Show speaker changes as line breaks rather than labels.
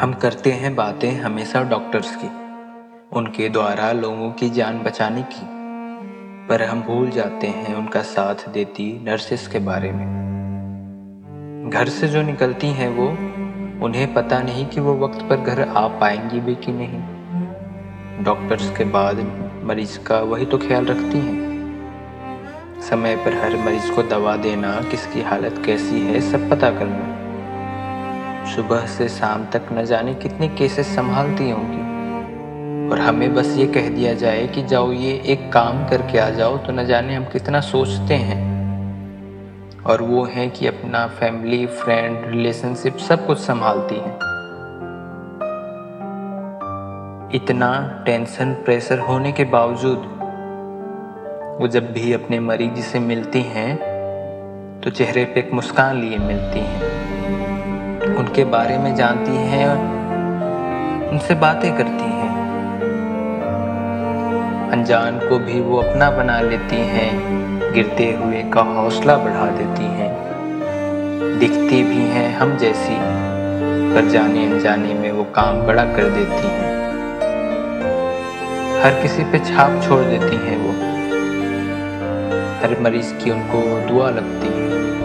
हम करते हैं बातें हमेशा डॉक्टर्स की, उनके द्वारा लोगों की जान बचाने की। पर हम भूल जाते हैं उनका साथ देती नर्सेस के बारे में। घर से जो निकलती हैं वो, उन्हें पता नहीं कि वो वक्त पर घर आ पाएँगी भी कि नहीं। डॉक्टर्स के बाद मरीज़ का वही तो ख्याल रखती हैं। समय पर हर मरीज़ को दवा देना, किसकी हालत कैसी है, सब पता करना। सुबह से शाम तक न जाने कितने केसेस संभालती होंगी और हमें बस ये कह दिया जाए कि जाओ ये एक काम करके आ जाओ तो न जाने हम कितना सोचते हैं। और वो हैं कि अपना फैमिली फ्रेंड रिलेशनशिप सब कुछ संभालती हैं। इतना टेंशन प्रेशर होने के बावजूद वो जब भी अपने मरीज़ से मिलती हैं तो चेहरे पे एक मुस्कान लिए मिलती हैं। उनके बारे में जानती हैं उनसे बातें करती हैं। अनजान को भी वो अपना बना लेती हैं, गिरते हुए का हौसला बढ़ा देती हैं। दिखती भी हैं हम जैसी, पर जाने अनजाने में वो काम बड़ा कर देती हैं। हर किसी पे छाप छोड़ देती हैं वो। हर मरीज़ की उनको दुआ लगती है।